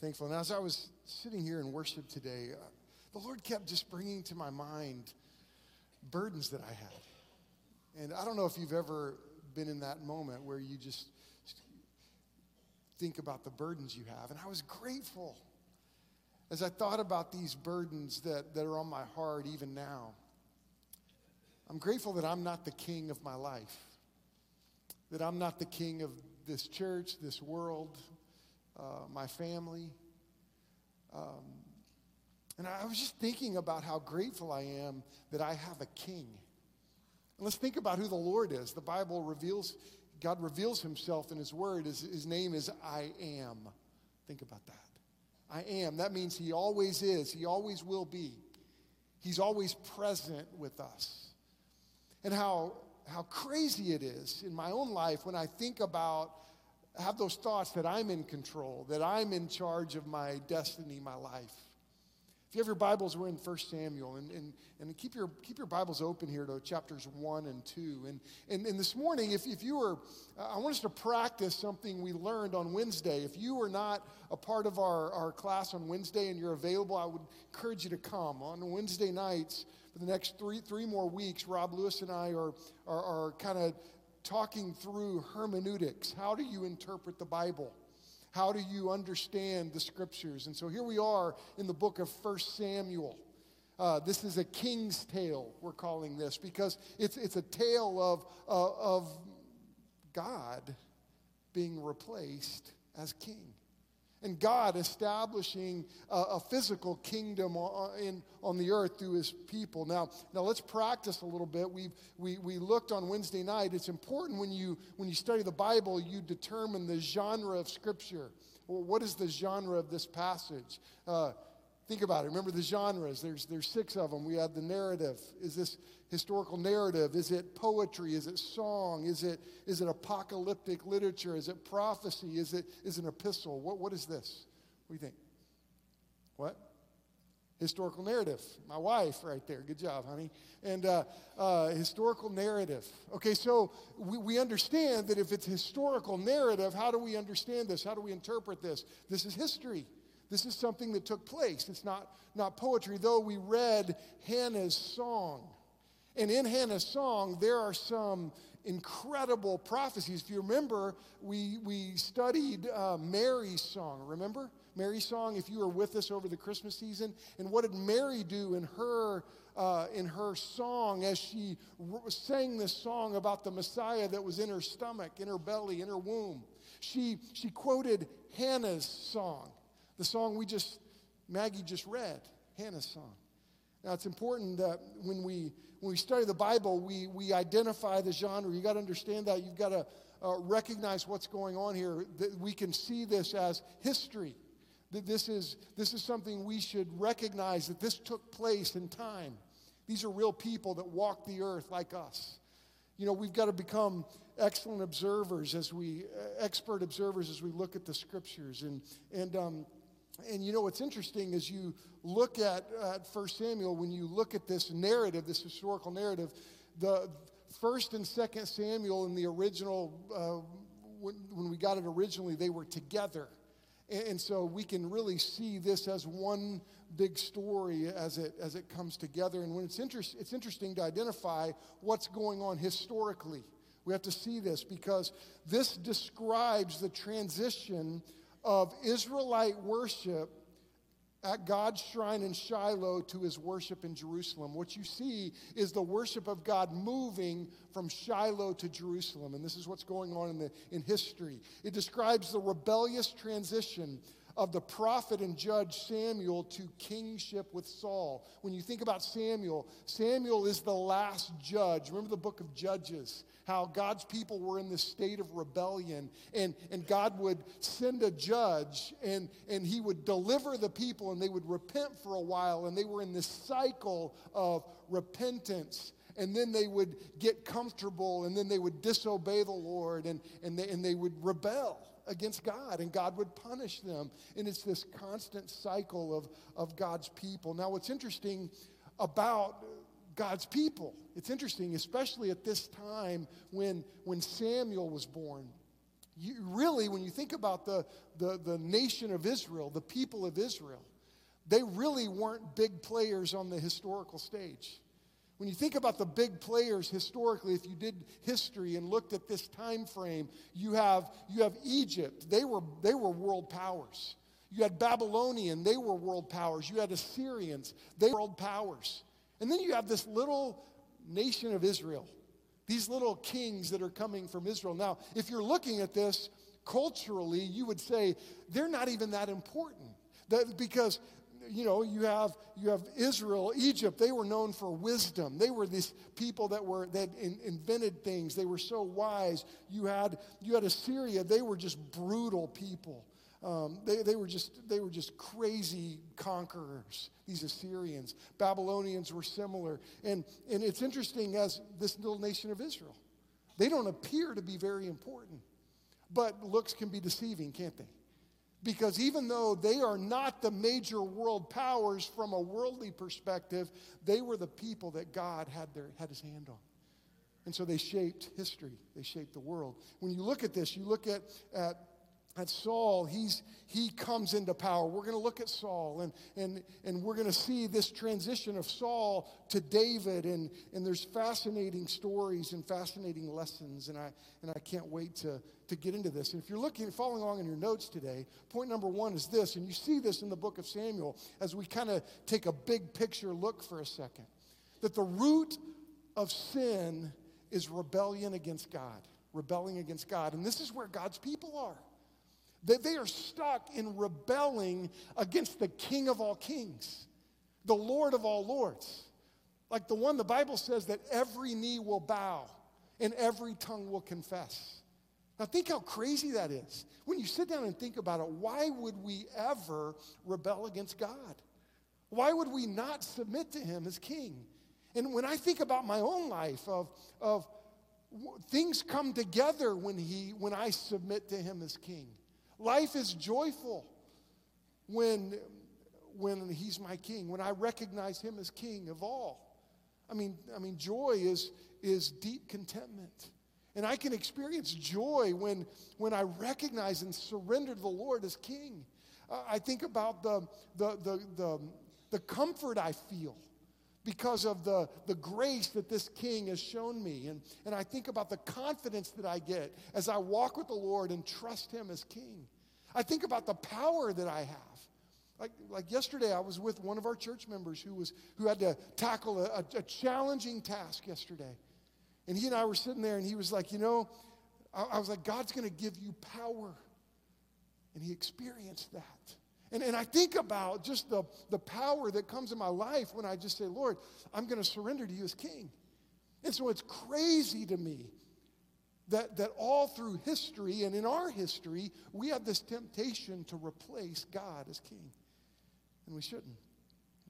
thankful. And as I was sitting here in worship today, uh, the Lord kept just bringing to my mind burdens that I had. And I don't know if you've ever been in that moment where you just think about the burdens you have. And I was grateful as I thought about these burdens that, that are on my heart even now. I'm grateful that I'm not the king of my life, that I'm not the king of this church, this world, uh, my family. Um, and I was just thinking about how grateful I am that I have a king. And let's think about who the Lord is. The Bible reveals, God reveals himself in his word. His, his name is I am. Think about that. I am. That means he always is, he always will be. He's always present with us. And how, how crazy it is in my own life when I think about, have those thoughts that I'm in control, that I'm in charge of my destiny, my life. If you have your Bibles, we're in 1 Samuel, and, and, and keep, your, keep your Bibles open here to chapters 1 and 2. And, and, and this morning, if, if you were, I want us to practice something we learned on Wednesday. If you are not a part of our, our class on Wednesday and you're available, I would encourage you to come. On Wednesday nights, for the next three, three more weeks, Rob Lewis and I are, are, are kind of talking through hermeneutics. How do you interpret the Bible? How do you understand the scriptures? And so here we are in the book of First Samuel. Uh, this is a king's tale, we're calling this, because it's, it's a tale of, uh, of God being replaced as king and God establishing a, a physical kingdom on, in, on the earth through his people. Now, now let's practice a little bit. we we, we looked on Wednesday night. It's important when you, when you study the Bible, you determine the genre of Scripture. Well, what is the genre of this passage? Uh, think about it. Remember the genres. There's, there's six of them. We have the narrative. Is this historical narrative? Is it poetry? Is it song? Is it, is it apocalyptic literature? Is it prophecy? Is it is an epistle? What, what is this? What do you think? What? Historical narrative. My wife right there. Good job, honey. And uh, uh, historical narrative. Okay, so we, we understand that if it's historical narrative, how do we understand this? How do we interpret this? This is history. This is something that took place. It's not, not poetry, though we read Hannah's song. And in Hannah's song, there are some incredible prophecies. If you remember, we, we studied uh, Mary's song, remember? Mary's song, if you were with us over the Christmas season. And what did Mary do in her, uh, in her song as she sang this song about the Messiah that was in her stomach, in her belly, in her womb? She, she quoted Hannah's song, the song we just, Maggie just read, Hannah's song. Now, it's important that when we when we study the Bible, we, we identify the genre. You got to understand that. You've got to uh, recognize what's going on here. That we can see this as history. That this is, this is something we should recognize that this took place in time. These are real people that walk the earth like us. You know, we've got to become excellent observers as we, uh, expert observers as we look at the scriptures. And, and um, and you know what's interesting is you look at, at 1 Samuel, when you look at this narrative, this historical narrative, the first and second Samuel in the original, uh, when, when, we got it originally, they were together. And, and, so we can really see this as one big story as it, as it comes together. And when it's, interest, it's interesting to identify what's going on historically. We have to see this because this describes the transition of Israelite worship at God's shrine in Shiloh to his worship in Jerusalem. What you see is the worship of God moving from Shiloh to Jerusalem. And this is what's going on in, the, in history. It describes the rebellious transition of the prophet and judge Samuel to kingship with Saul. When you think about Samuel, Samuel is the last judge. Remember the book of Judges, how God's people were in this state of rebellion, and, and God would send a judge, and, and he would deliver the people, and they would repent for a while, and they were in this cycle of repentance and then they would get comfortable and then they would disobey the Lord and, and, they, and they would rebel against God, and God would punish them. And it's this constant cycle of, of God's people. Now, what's interesting about God's people, it's interesting, especially at this time when, when Samuel was born. You, really, when you think about the, the, the nation of Israel, the people of Israel, they really weren't big players on the historical stage. When you think about the big players historically, if you did history and looked at this time frame, you have, you have Egypt. They were, they were world powers. You had Babylonian, they were world powers. You had Assyrians, they were world powers. And then you have this little nation of Israel, these little kings that are coming from Israel. Now, if you're looking at this culturally, you would say they're not even that important. That, because you know, you have, you have Israel, Egypt, they were known for wisdom. They were these people that were, that in, invented things. They were so wise. You had, you had Assyria, they were just brutal people. Um, they, they, were just, they were just crazy conquerors, these Assyrians. Babylonians were similar. And, and it's interesting as this little nation of Israel. They don't appear to be very important, but looks can be deceiving, can't they? Because even though they are not the major world powers from a worldly perspective, they were the people that God had, their, had his hand on. And so they shaped history, they shaped the world. When you look at this, you look at, at at Saul, he's, he comes into power. We're going to look at Saul and, and, and we're going to see this transition of Saul to David. And, and there's fascinating stories and fascinating lessons. And I, and I can't wait to, to get into this. And if you're looking, following along in your notes today, point number one is this. And you see this in the book of Samuel as we kind of take a big picture look for a second that the root of sin is rebellion against God, rebelling against God. And this is where God's people are. That they are stuck in rebelling against the King of all kings, the Lord of all lords. Like the one the Bible says that every knee will bow and every tongue will confess. Now, think how crazy that is. When you sit down and think about it, why would we ever rebel against God? Why would we not submit to Him as King? And when I think about my own life, of, of things come together when, he, when I submit to Him as King. Life is joyful when, when He's my King, when I recognize Him as King of all. I mean, I mean, joy is, is deep contentment. And I can experience joy when, when I recognize and surrender to the Lord as King. Uh, I think about the, the, the, the, the comfort I feel because of the, the grace that this king has shown me. And, and I think about the confidence that I get as I walk with the Lord and trust him as king. I think about the power that I have. Like, like yesterday, I was with one of our church members who, was, who had to tackle a, a, challenging task yesterday. And he and I were sitting there, and he was like, You know, I, I was like, God's going to give you power. And he experienced that. And, and I think about just the, the power that comes in my life when I just say, Lord, I'm going to surrender to you as king. And so it's crazy to me that, that all through history and in our history, we have this temptation to replace God as king. And we shouldn't.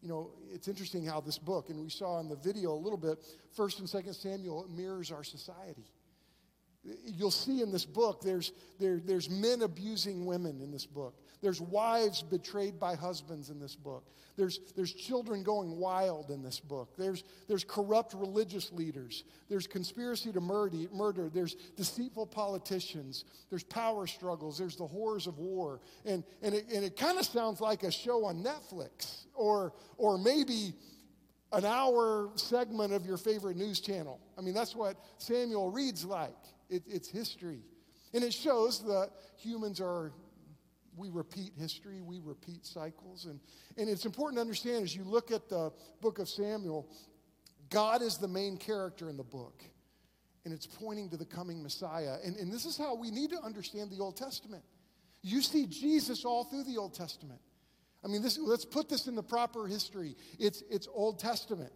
You know, it's interesting how this book, and we saw in the video a little bit, 1st and 2nd Samuel mirrors our society. You'll see in this book, there's, there, there's men abusing women in this book. There's wives betrayed by husbands in this book. There's, there's children going wild in this book. There's, there's corrupt religious leaders. There's conspiracy to murder. There's deceitful politicians. There's power struggles. There's the horrors of war. And, and it, and it kind of sounds like a show on Netflix or, or maybe an hour segment of your favorite news channel. I mean, that's what Samuel reads like. It, it's history. And it shows that humans are, we repeat history, we repeat cycles. And, and it's important to understand as you look at the book of Samuel, God is the main character in the book. And it's pointing to the coming Messiah. And, and this is how we need to understand the Old Testament. You see Jesus all through the Old Testament. I mean, this, let's put this in the proper history. It's, it's Old Testament.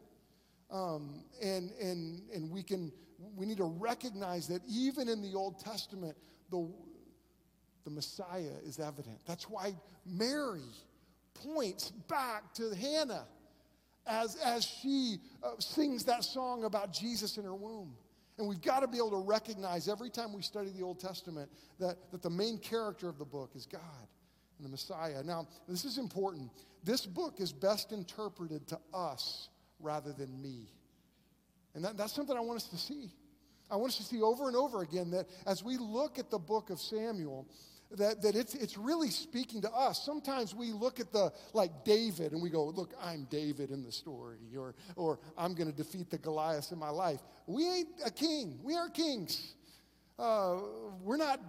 Um, and, and, and we can we need to recognize that even in the Old Testament, the, the Messiah is evident. That's why Mary points back to Hannah as, as she uh, sings that song about Jesus in her womb. And we've got to be able to recognize every time we study the Old Testament that, that the main character of the book is God and the Messiah. Now, this is important. This book is best interpreted to us rather than me. And that, that's something I want us to see. I want us to see over and over again that as we look at the book of Samuel, that, that it's, it's really speaking to us. Sometimes we look at the, like David, and we go, look, I'm David in the story, or, or I'm going to defeat the Goliath in my life. We ain't a king. We are kings. Uh, we're, not,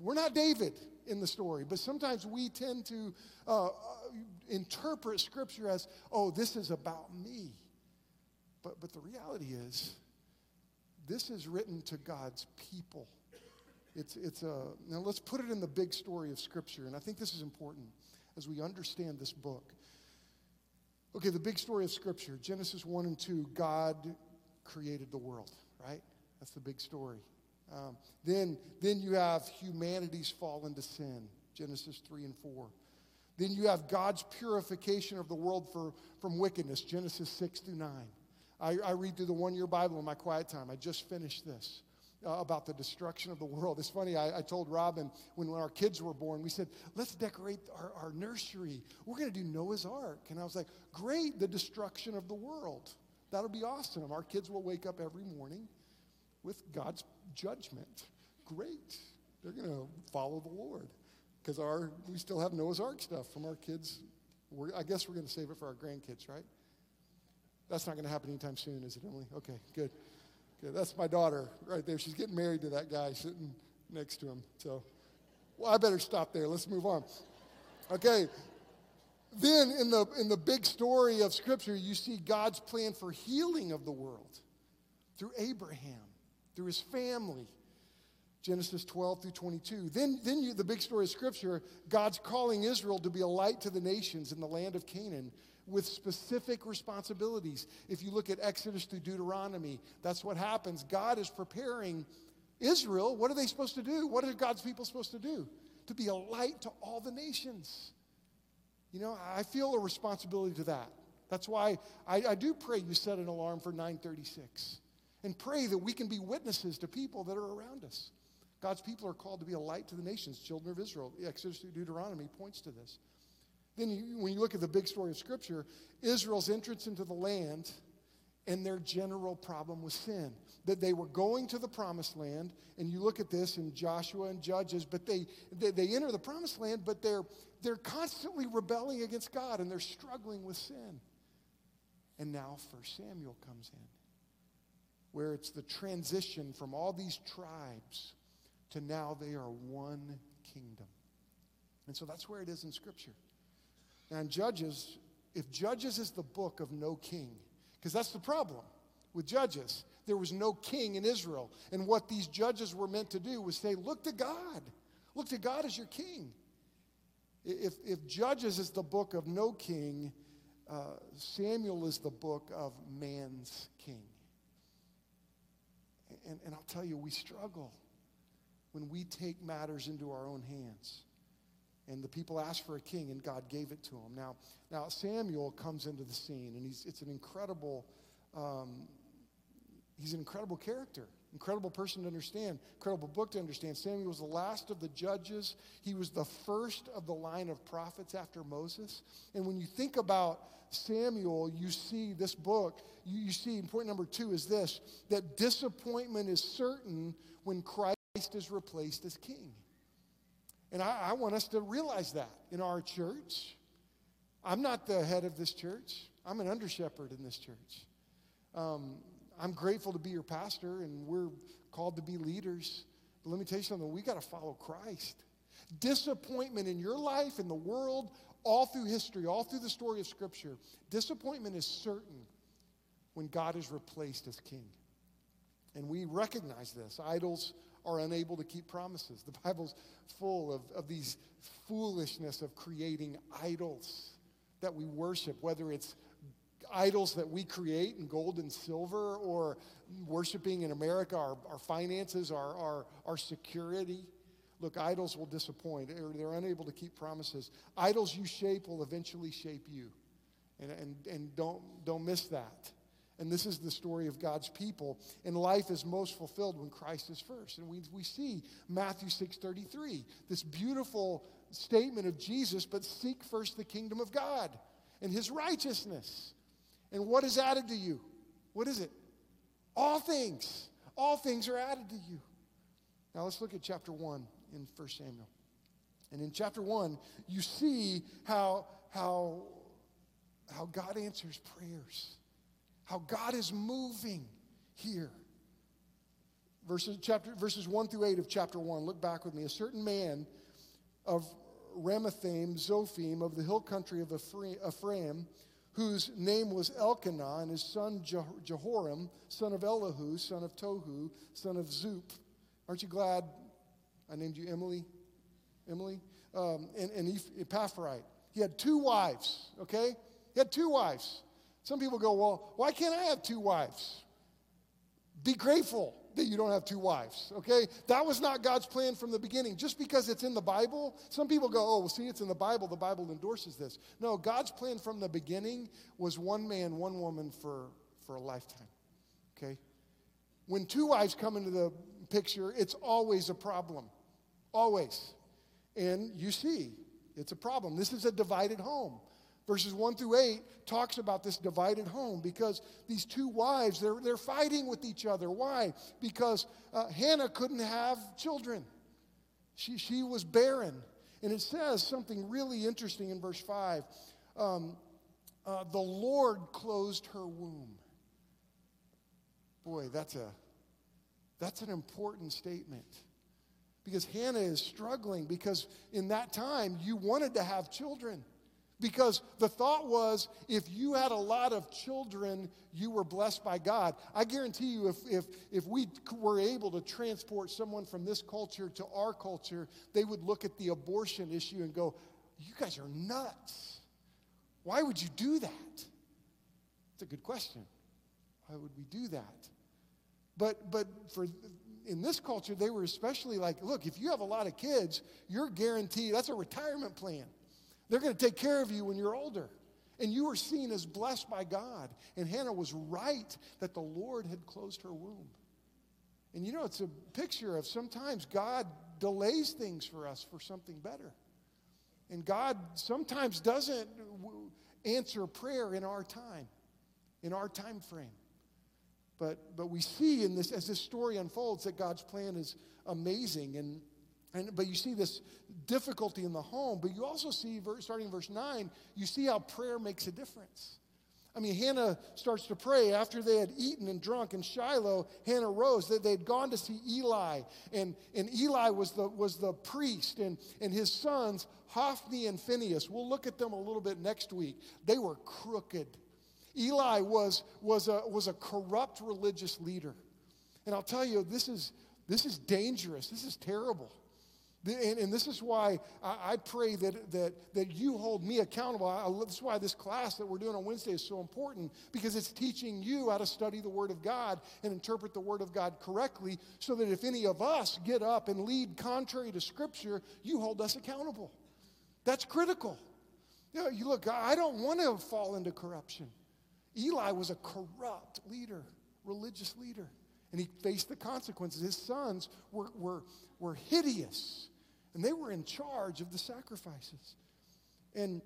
we're not David in the story, but sometimes we tend to uh, uh interpret Scripture as, oh, this is about me. But, but the reality is, this is written to God's people. It's, it's a, now let's put it in the big story of Scripture, and I think this is important as we understand this book. Okay, the big story of Scripture Genesis 1 and 2, God created the world, right? That's the big story. Um, then, then you have humanity's fall into sin, Genesis 3 and 4. Then you have God's purification of the world for, from wickedness, Genesis 6 through 9. I, I read through the one year Bible in my quiet time. I just finished this. Uh, about the destruction of the world. It's funny, I, I told Robin when, when our kids were born, we said, let's decorate our, our nursery. We're going to do Noah's Ark. And I was like, great, the destruction of the world. That'll be awesome. Our kids will wake up every morning with God's judgment. Great. They're going to follow the Lord because our we still have Noah's Ark stuff from our kids. We're, I guess we're going to save it for our grandkids, right? That's not going to happen anytime soon, is it, Emily? Okay, good. Good. That's my daughter right there. She's getting married to that guy sitting next to him. So, well, I better stop there. Let's move on. Okay. Then in the in the big story of Scripture, you see God's plan for healing of the world through Abraham, through his family. Genesis 12 through 22. Then, then you, the big story of Scripture, God's calling Israel to be a light to the nations in the land of Canaan with specific responsibilities. If you look at Exodus through Deuteronomy, that's what happens. God is preparing Israel. What are they supposed to do? What are God's people supposed to do? To be a light to all the nations. You know, I feel a responsibility to that. That's why I, I do pray you set an alarm for 936 and pray that we can be witnesses to people that are around us. God's people are called to be a light to the nations, children of Israel. Exodus through Deuteronomy points to this. Then, you, when you look at the big story of Scripture, Israel's entrance into the land and their general problem was sin. That they were going to the promised land, and you look at this in Joshua and Judges, but they, they, they enter the promised land, but they're, they're constantly rebelling against God and they're struggling with sin. And now First Samuel comes in, where it's the transition from all these tribes to now they are one kingdom. And so that's where it is in Scripture. And Judges, if Judges is the book of no king, because that's the problem with Judges. There was no king in Israel. And what these judges were meant to do was say, look to God. Look to God as your king. If, if Judges is the book of no king, uh, Samuel is the book of man's king. And, and I'll tell you, we struggle when we take matters into our own hands. And the people asked for a king, and God gave it to them. Now, now Samuel comes into the scene, and he's, it's an incredible, um, he's an incredible character, incredible person to understand, incredible book to understand. Samuel was the last of the judges. He was the first of the line of prophets after Moses. And when you think about Samuel, you see this book, you, you see, point number two is this that disappointment is certain when Christ is replaced as king. And I, I, want us to realize that in our church. I'm not the head of this church, I'm an under shepherd in this church. Um, I'm grateful to be your pastor, and we're called to be leaders. But let me tell you something we got to follow Christ. Disappointment in your life, in the world, all through history, all through the story of Scripture, disappointment is certain when God is replaced as king. And we recognize this. Idols are unable to keep promises. The Bible's full of, of these foolishness of creating idols that we worship, whether it's idols that we create in gold and silver or worshiping in America our, our finances, our, our, our security. Look, idols will disappoint. They're, they're unable to keep promises. Idols you shape will eventually shape you. And, and, and don't, don't miss that. And this is the story of God's people. And life is most fulfilled when Christ is first. And we, we see Matthew 6.33, this beautiful statement of Jesus, but seek first the kingdom of God and his righteousness. And what is added to you? What is it? All things. all things are added to you. Now let's look at chapter 1 in 1 Samuel. And in chapter 1, you see how, how, how God answers prayers, how God is moving here. Verses, chapter, verses 1 through 8 of chapter 1. Look back with me. A certain man of Ramathaim, Zophim, of the hill country of Ephraim, whose name was Elkanah, and his son Jeroham, son of Elihu, son of Tohu, son of Zuph. Aren't you glad I named you Emily? Emily? Um, and, and Ephrathite. He had two wives, okay? He had two wives. Some people go, well, why can't I have two wives? Be grateful that you don't have two wives, okay? That was not God's plan from the beginning. Just because it's in the Bible, some people go, oh, well, see, it's in the Bible, the Bible endorses this. No, God's plan from the beginning was one man, one woman for, for a lifetime, okay? When two wives come into the picture, it's always a problem, always. And you see, it's a problem. This is a divided home. Verses 1 through 8 talks about this divided home because these two wives, they're, they're fighting with each other. Why? Because uh, Hannah couldn't have children, she, she was barren. And it says something really interesting in verse 5 um, uh, the Lord closed her womb. Boy, that's, a, that's an important statement because Hannah is struggling because in that time you wanted to have children. Because the thought was if you had a lot of children, you were blessed by God. I guarantee you, if, if, if we were able to transport someone from this culture to our culture, they would look at the abortion issue and go, You guys are nuts. Why would you do that? It's a good question. Why would we do that? But, but for in this culture, they were especially like, look, if you have a lot of kids, you're guaranteed, that's a retirement plan. They're going to take care of you when you're older. And you were seen as blessed by God. And Hannah was right that the Lord had closed her womb. And you know, it's a picture of sometimes God delays things for us for something better. And God sometimes doesn't answer prayer in our time, in our time frame. But, but we see in this, as this story unfolds, that God's plan is amazing. And, and, but you see this difficulty in the home. But you also see, starting in verse 9, you see how prayer makes a difference. I mean, Hannah starts to pray after they had eaten and drunk in Shiloh. Hannah rose. That they, had gone to see Eli, and, and Eli was the, was the priest, and, and his sons, Hophni and Phinehas. We'll look at them a little bit next week. They were crooked. Eli was, was, a, was a corrupt religious leader. And I'll tell you, this is, this is dangerous. This is terrible. And, and this is why I, I, pray that, that, that you hold me accountable. I, this is why this class that we're doing on Wednesday is so important because it's teaching you how to study the Word of God and interpret the Word of God correctly so that if any of us get up and lead contrary to Scripture, you hold us accountable. That's critical. You, know, you look, I don't want to fall into corruption. Eli was a corrupt leader, religious leader, and he faced the consequences. His sons were, were, were hideous, and they were in charge of the sacrifices. And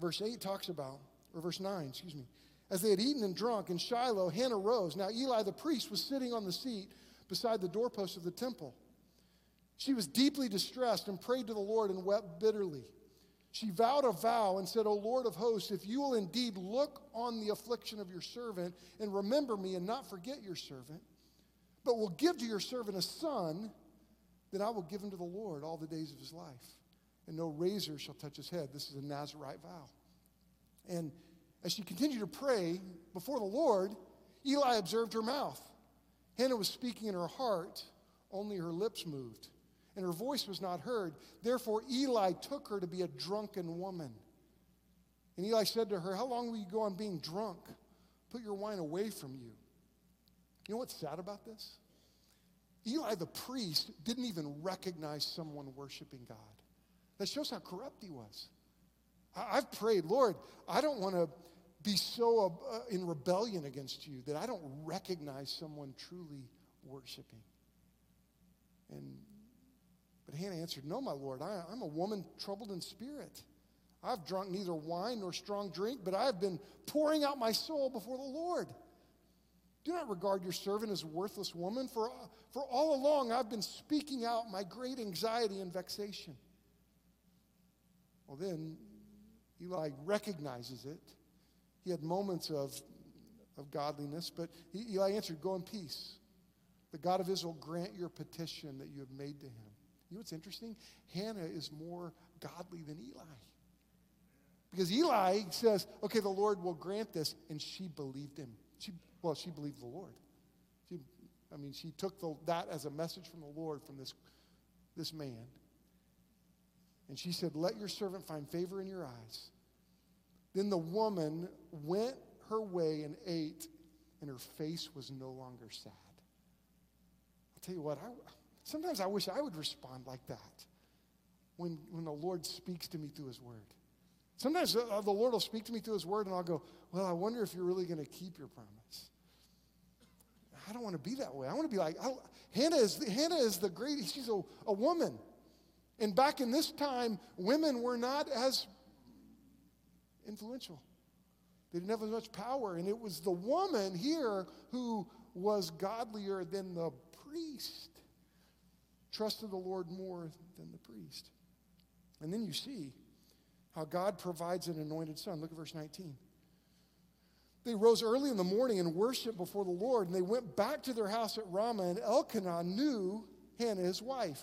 verse 8 talks about, or verse 9, excuse me, as they had eaten and drunk in Shiloh, Hannah rose. Now Eli the priest was sitting on the seat beside the doorpost of the temple. She was deeply distressed and prayed to the Lord and wept bitterly. She vowed a vow and said, O Lord of hosts, if you will indeed look on the affliction of your servant and remember me and not forget your servant, but will give to your servant a son, then I will give him to the Lord all the days of his life. And no razor shall touch his head. This is a Nazarite vow. And as she continued to pray before the Lord, Eli observed her mouth. Hannah was speaking in her heart, only her lips moved and her voice was not heard. Therefore, Eli took her to be a drunken woman. And Eli said to her, How long will you go on being drunk? Put your wine away from you. You know what's sad about this? Eli the priest didn't even recognize someone worshiping God. That shows how corrupt he was. I've prayed, Lord, I don't want to be so uh, in rebellion against you that I don't recognize someone truly worshiping. And but Hannah answered, No, my Lord, I, I'm a woman troubled in spirit. I've drunk neither wine nor strong drink, but I have been pouring out my soul before the Lord. Do not regard your servant as a worthless woman, for, for all along I've been speaking out my great anxiety and vexation. Well, then Eli recognizes it. He had moments of, of godliness, but he, Eli answered, Go in peace. The God of Israel grant your petition that you have made to him. You know what's interesting? Hannah is more godly than Eli. Because Eli says, okay, the Lord will grant this, and she believed him. She, well, she believed the Lord. She, I mean, she took the, that as a message from the Lord from this, this man. And she said, Let your servant find favor in your eyes. Then the woman went her way and ate, and her face was no longer sad. I'll tell you what, I, sometimes I wish I would respond like that when, when the Lord speaks to me through his word. Sometimes the Lord will speak to me through his word, and I'll go, Well, I wonder if you're really going to keep your promise. I don't want to be that way. I want to be like, I, Hannah is, Hannah is the great, she's a, a woman. And back in this time, women were not as influential. They didn't have as much power. And it was the woman here who was godlier than the priest, trusted the Lord more than the priest. And then you see how God provides an anointed son. Look at verse 19. They rose early in the morning and worshiped before the Lord, and they went back to their house at Ramah, and Elkanah knew Hannah, his wife,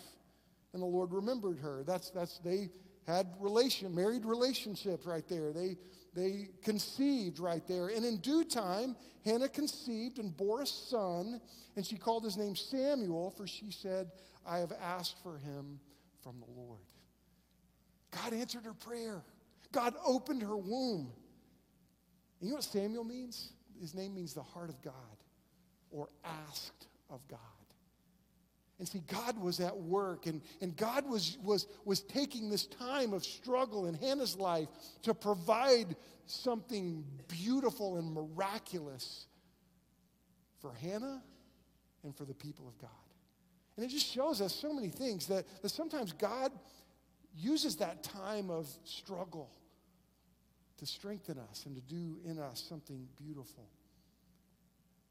and the Lord remembered her. That's, that's they had relation, married relationships right there. They, they conceived right there. And in due time, Hannah conceived and bore a son, and she called his name Samuel, for she said, I have asked for him from the Lord. God answered her prayer. God opened her womb. And you know what Samuel means? His name means the heart of God or asked of God. And see, God was at work, and, and God was, was, was taking this time of struggle in Hannah's life to provide something beautiful and miraculous for Hannah and for the people of God. And it just shows us so many things that, that sometimes God uses that time of struggle to strengthen us and to do in us something beautiful.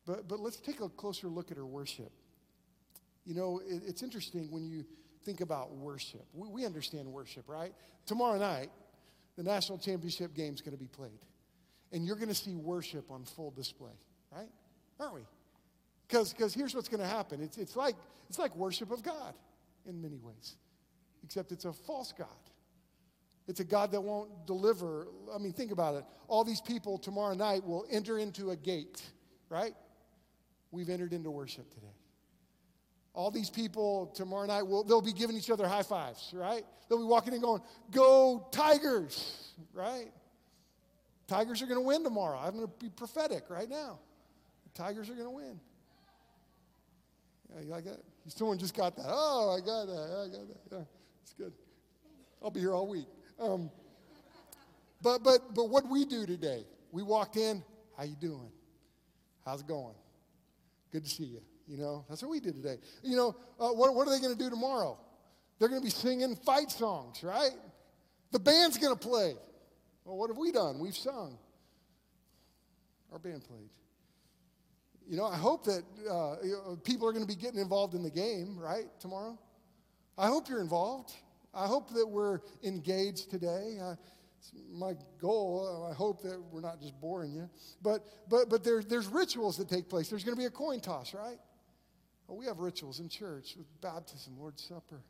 But, but let's take a closer look at her worship. You know, it, it's interesting when you think about worship. We, we understand worship, right? Tomorrow night, the national championship game is going to be played. And you're going to see worship on full display, right? Aren't we? Because here's what's going to happen it's, it's, like, it's like worship of God in many ways, except it's a false God. It's a God that won't deliver. I mean, think about it. All these people tomorrow night will enter into a gate, right? We've entered into worship today. All these people tomorrow night will they'll be giving each other high fives, right? They'll be walking in going, "Go Tigers!" Right? Tigers are going to win tomorrow. I'm going to be prophetic right now. The Tigers are going to win. Yeah, you like that? Someone just got that. Oh, I got that. I got that. Yeah, it's good. I'll be here all week. Um, but but but what we do today? We walked in. How you doing? How's it going? Good to see you. You know, that's what we did today. You know, uh, what, what are they going to do tomorrow? They're going to be singing fight songs, right? The band's going to play. Well, what have we done? We've sung. Our band played. You know, I hope that uh, people are going to be getting involved in the game, right, tomorrow? I hope you're involved. I hope that we're engaged today. Uh, my goal. I hope that we're not just boring you. But, but, but there, there's rituals that take place. There's going to be a coin toss, right? Well, we have rituals in church with baptism, Lord's Supper.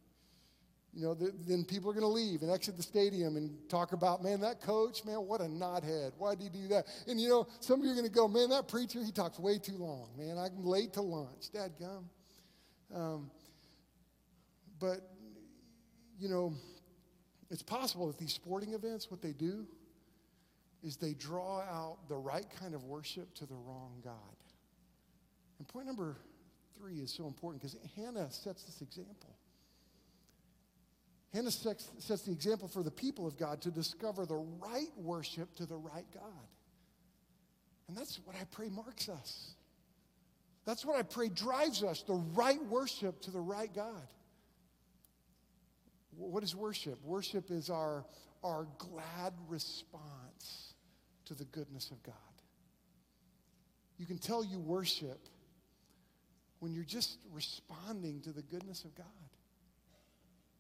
You know, the, then people are going to leave and exit the stadium and talk about, man, that coach, man, what a knothead. Why did he do that? And you know, some of you are going to go, man, that preacher, he talks way too long. Man, I'm late to lunch. Dad, come. Um, but you know, it's possible that these sporting events, what they do is they draw out the right kind of worship to the wrong God. And point number three is so important because Hannah sets this example. Hannah sets, sets the example for the people of God to discover the right worship to the right God. And that's what I pray marks us. That's what I pray drives us, the right worship to the right God. What is worship? Worship is our, our glad response to the goodness of God. You can tell you worship when you're just responding to the goodness of God.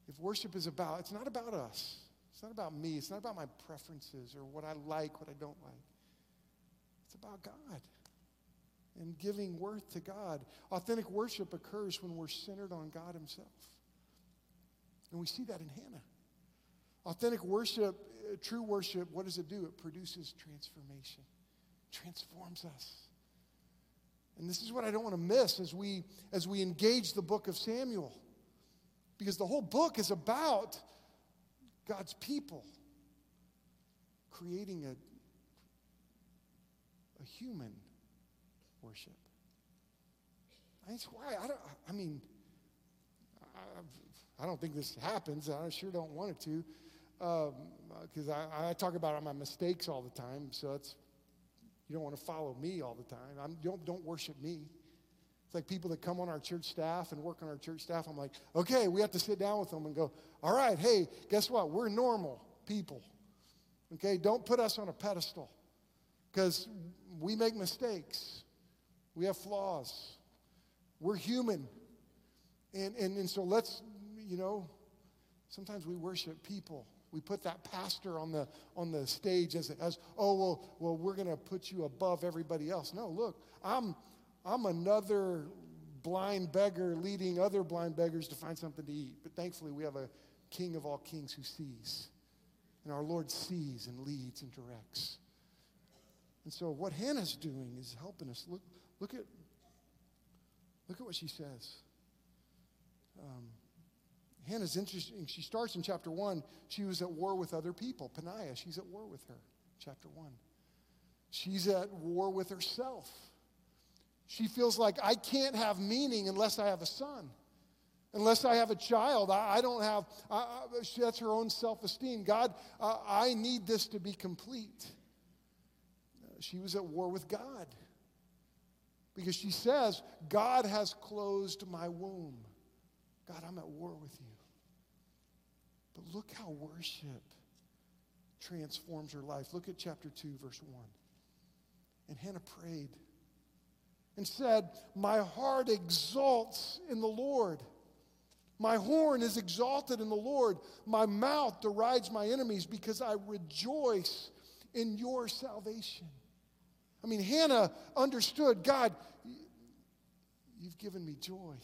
If worship is about, it's not about us. It's not about me. It's not about my preferences or what I like, what I don't like. It's about God and giving worth to God. Authentic worship occurs when we're centered on God Himself. And we see that in Hannah. Authentic worship, uh, true worship, what does it do? It produces transformation, transforms us. And this is what I don't want to miss as we as we engage the book of Samuel. Because the whole book is about God's people creating a, a human worship. That's why I don't, I mean, I, I don't think this happens. I sure don't want it to. Because um, I, I, talk about my mistakes all the time, so it's, you don't want to follow me all the time. I'm, don't, don't worship me. It's like people that come on our church staff and work on our church staff. I'm like, okay, we have to sit down with them and go, all right, hey, guess what? We're normal people. Okay, don't put us on a pedestal because we make mistakes. We have flaws. We're human. And, and, and so let's, you know, sometimes we worship people. We put that pastor on the, on the stage as, as oh, well, well we're going to put you above everybody else. No, look, I'm, I'm another blind beggar leading other blind beggars to find something to eat. But thankfully, we have a king of all kings who sees. And our Lord sees and leads and directs. And so, what Hannah's doing is helping us look, Look at, look at what she says. Um, Hannah's interesting. She starts in chapter 1. She was at war with other people. Peninnah, she's at war with her. Chapter 1. She's at war with herself. She feels like I can't have meaning unless I have a son. Unless I have a child, I, I don't have, I, she, that's her own self esteem. God, uh, I need this to be complete. She was at war with God because she says, God has closed my womb. God, I'm at war with you. But look how worship transforms her life. Look at chapter 2, verse 1. And Hannah prayed and said, My heart exalts in the Lord. My horn is exalted in the Lord. My mouth derides my enemies because I rejoice in your salvation. I mean, Hannah understood God, you've given me joy.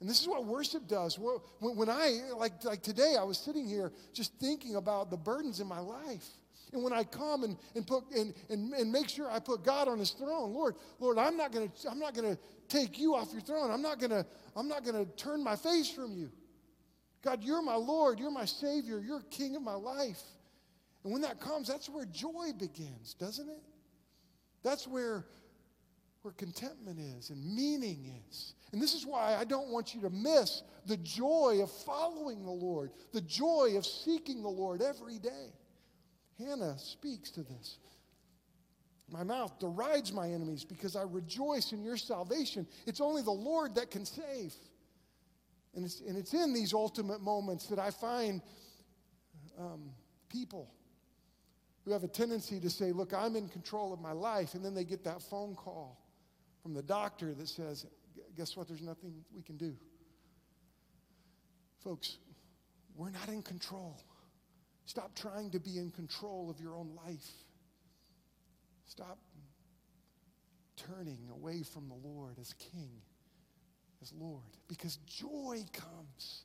And this is what worship does. When I, like, like today, I was sitting here just thinking about the burdens in my life. And when I come and, and, put, and, and, and make sure I put God on his throne, Lord, Lord, I'm not going to I'm not going to take you off your throne. I'm not going to I'm not going to turn my face from you. God, you're my Lord, you're my Savior, you're King of my life. And when that comes, that's where joy begins, doesn't it? That's where, where contentment is and meaning is. And this is why I don't want you to miss the joy of following the Lord, the joy of seeking the Lord every day. Hannah speaks to this. My mouth derides my enemies because I rejoice in your salvation. It's only the Lord that can save. And it's, and it's in these ultimate moments that I find um, people who have a tendency to say, Look, I'm in control of my life. And then they get that phone call from the doctor that says, Guess what? There's nothing we can do. Folks, we're not in control. Stop trying to be in control of your own life. Stop turning away from the Lord as King, as Lord, because joy comes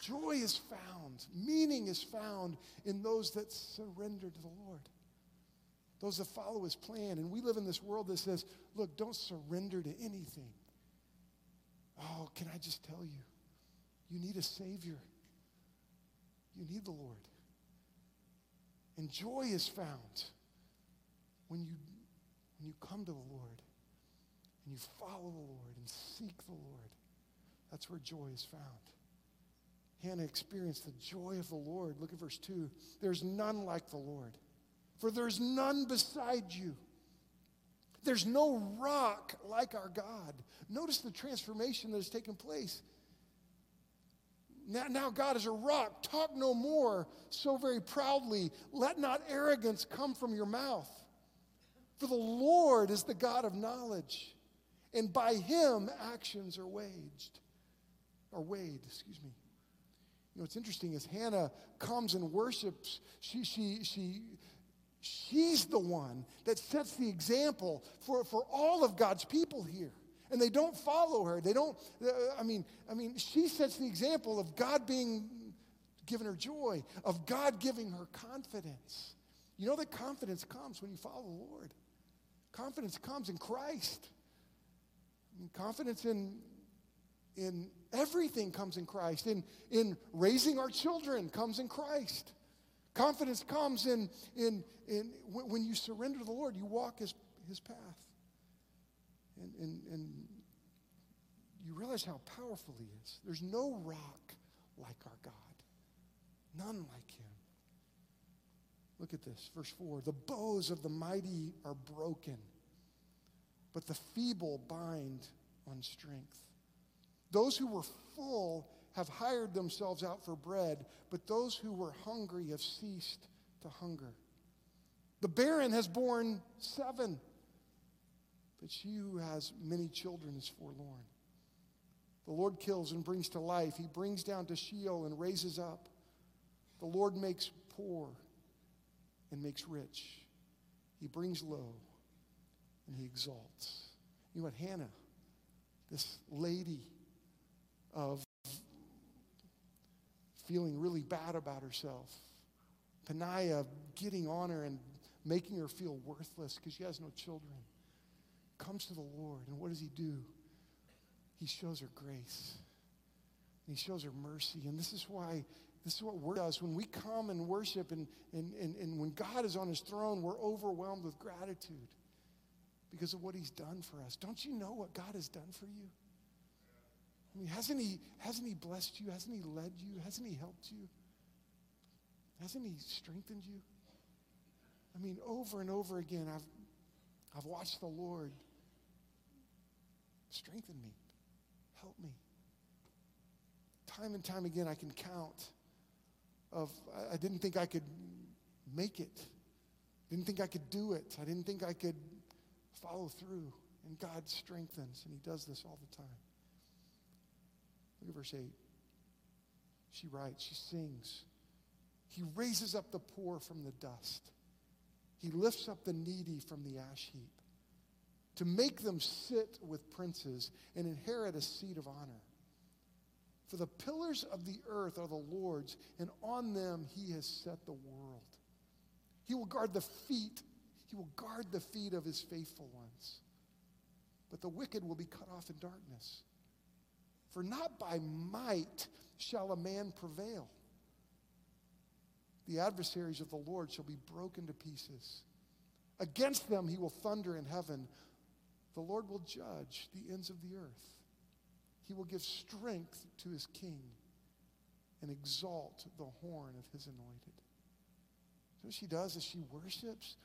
Joy is found, meaning is found in those that surrender to the Lord, those that follow his plan. And we live in this world that says, look, don't surrender to anything. Oh, can I just tell you, you need a Savior. You need the Lord. And joy is found when you, when you come to the Lord and you follow the Lord and seek the Lord. That's where joy is found. Hannah experienced the joy of the Lord. Look at verse 2. There's none like the Lord, for there's none beside you. There's no rock like our God. Notice the transformation that has taken place. Now, now, God is a rock. Talk no more so very proudly. Let not arrogance come from your mouth. For the Lord is the God of knowledge, and by him actions are waged, or weighed, excuse me. You know, what's interesting is Hannah comes and worships. She, she, she, she's the one that sets the example for, for all of God's people here. And they don't follow her. They don't, uh, I mean, I mean, she sets the example of God being given her joy, of God giving her confidence. You know that confidence comes when you follow the Lord. Confidence comes in Christ. I mean, confidence in, in everything comes in Christ. In, in raising our children comes in Christ. Confidence comes in, in, in when you surrender to the Lord, you walk his, his path. And, and, and you realize how powerful he is. There's no rock like our God, none like him. Look at this, verse 4. The bows of the mighty are broken, but the feeble bind on strength. Those who were full have hired themselves out for bread, but those who were hungry have ceased to hunger. The barren has borne seven, but she who has many children is forlorn. The Lord kills and brings to life. He brings down to Sheol and raises up. The Lord makes poor and makes rich. He brings low and he exalts. You know what? Hannah, this lady of feeling really bad about herself, Peninnah getting on her and making her feel worthless because she has no children, comes to the Lord. And what does he do? He shows her grace. And he shows her mercy. And this is why this is what work does. When we come and worship and, and, and, and when God is on his throne, we're overwhelmed with gratitude because of what he's done for us. Don't you know what God has done for you? I mean, hasn't he, hasn't he blessed you? Hasn't he led you? Hasn't he helped you? Hasn't he strengthened you? I mean, over and over again, I've, I've watched the Lord strengthen me, help me. Time and time again, I can count of I didn't think I could make it. Didn't think I could do it. I didn't think I could follow through. And God strengthens, and He does this all the time. Look at verse 8. She writes, she sings. He raises up the poor from the dust. He lifts up the needy from the ash heap to make them sit with princes and inherit a seat of honor. For the pillars of the earth are the Lord's, and on them he has set the world. He will guard the feet, he will guard the feet of his faithful ones. But the wicked will be cut off in darkness. For not by might shall a man prevail. The adversaries of the Lord shall be broken to pieces. Against them he will thunder in heaven. The Lord will judge the ends of the earth. He will give strength to his king and exalt the horn of his anointed. So what she does is she worships,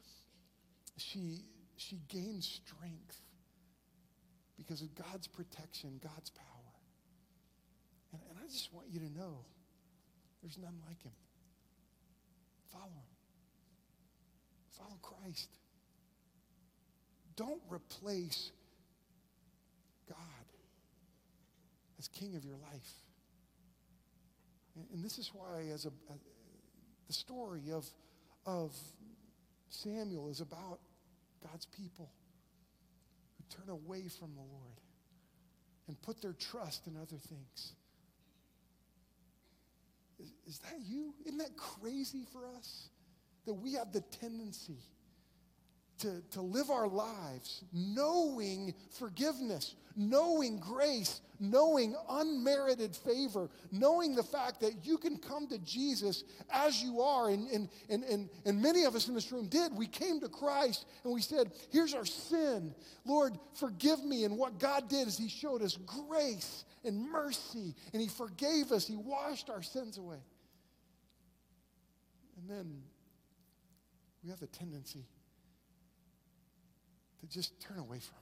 she, she gains strength because of God's protection, God's power. I just want you to know there's none like him. Follow him. Follow Christ. Don't replace God as king of your life. And, and this is why, as a, a, the story of, of Samuel is about God's people who turn away from the Lord and put their trust in other things. Is, that you? Isn't that crazy for us? That we have the tendency to, to live our lives knowing forgiveness, knowing grace, knowing unmerited favor, knowing the fact that you can come to Jesus as you are. And, and, and, and, and many of us in this room did. We came to Christ and we said, Here's our sin. Lord, forgive me. And what God did is He showed us grace and mercy, and He forgave us, He washed our sins away. And then we have a tendency to just turn away from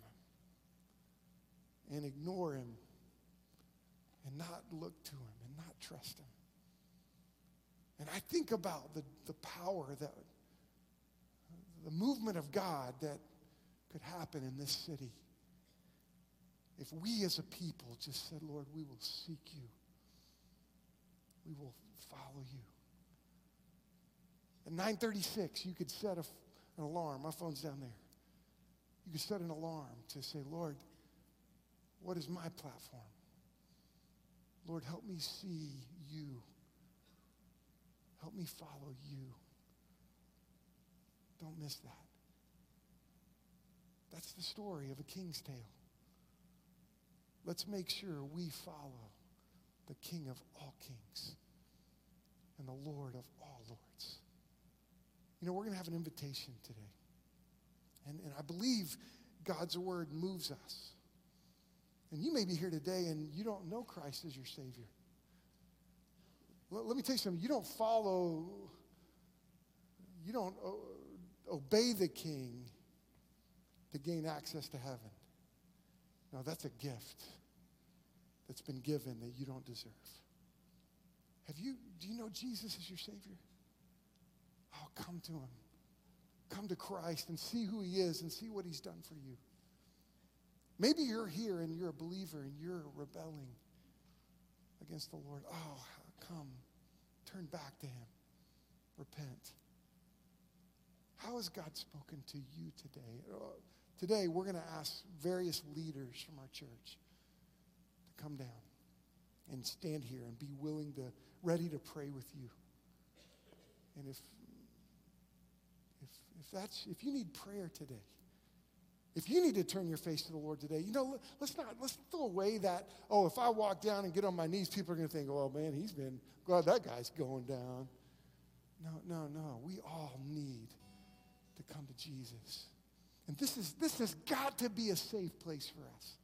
him and ignore him and not look to him and not trust him. And I think about the, the power that, the movement of God that could happen in this city if we as a people just said, Lord, we will seek you. We will follow you. At 936, you could set a, an alarm. My phone's down there. You could set an alarm to say, Lord, what is my platform? Lord, help me see you. Help me follow you. Don't miss that. That's the story of a king's tale. Let's make sure we follow the King of all kings and the Lord of all lords. You know, we're going to have an invitation today. And, and I believe God's word moves us. And you may be here today and you don't know Christ as your Savior. Well, let me tell you something. You don't follow, you don't uh, obey the King to gain access to heaven. No, that's a gift that's been given that you don't deserve. Have you, do you know Jesus as your Savior? Oh, come to Him. Come to Christ and see who He is and see what He's done for you. Maybe you're here and you're a believer and you're rebelling against the Lord. Oh, come. Turn back to Him. Repent. How has God spoken to you today? Uh, today, we're going to ask various leaders from our church to come down and stand here and be willing to, ready to pray with you. And if, if that's, if you need prayer today, if you need to turn your face to the Lord today, you know, let's not, let's throw away that, oh, if I walk down and get on my knees, people are going to think, oh, man, he's been, glad that guy's going down. No, no, no. We all need to come to Jesus. And this, is, this has got to be a safe place for us.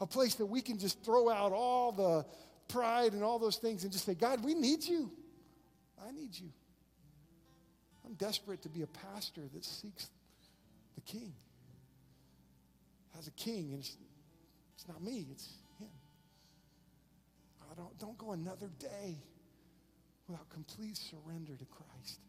A place that we can just throw out all the pride and all those things and just say, God, we need you. I need you. I'm desperate to be a pastor that seeks the king. Has a king, and it's, it's not me, it's him. I don't, don't go another day without complete surrender to Christ.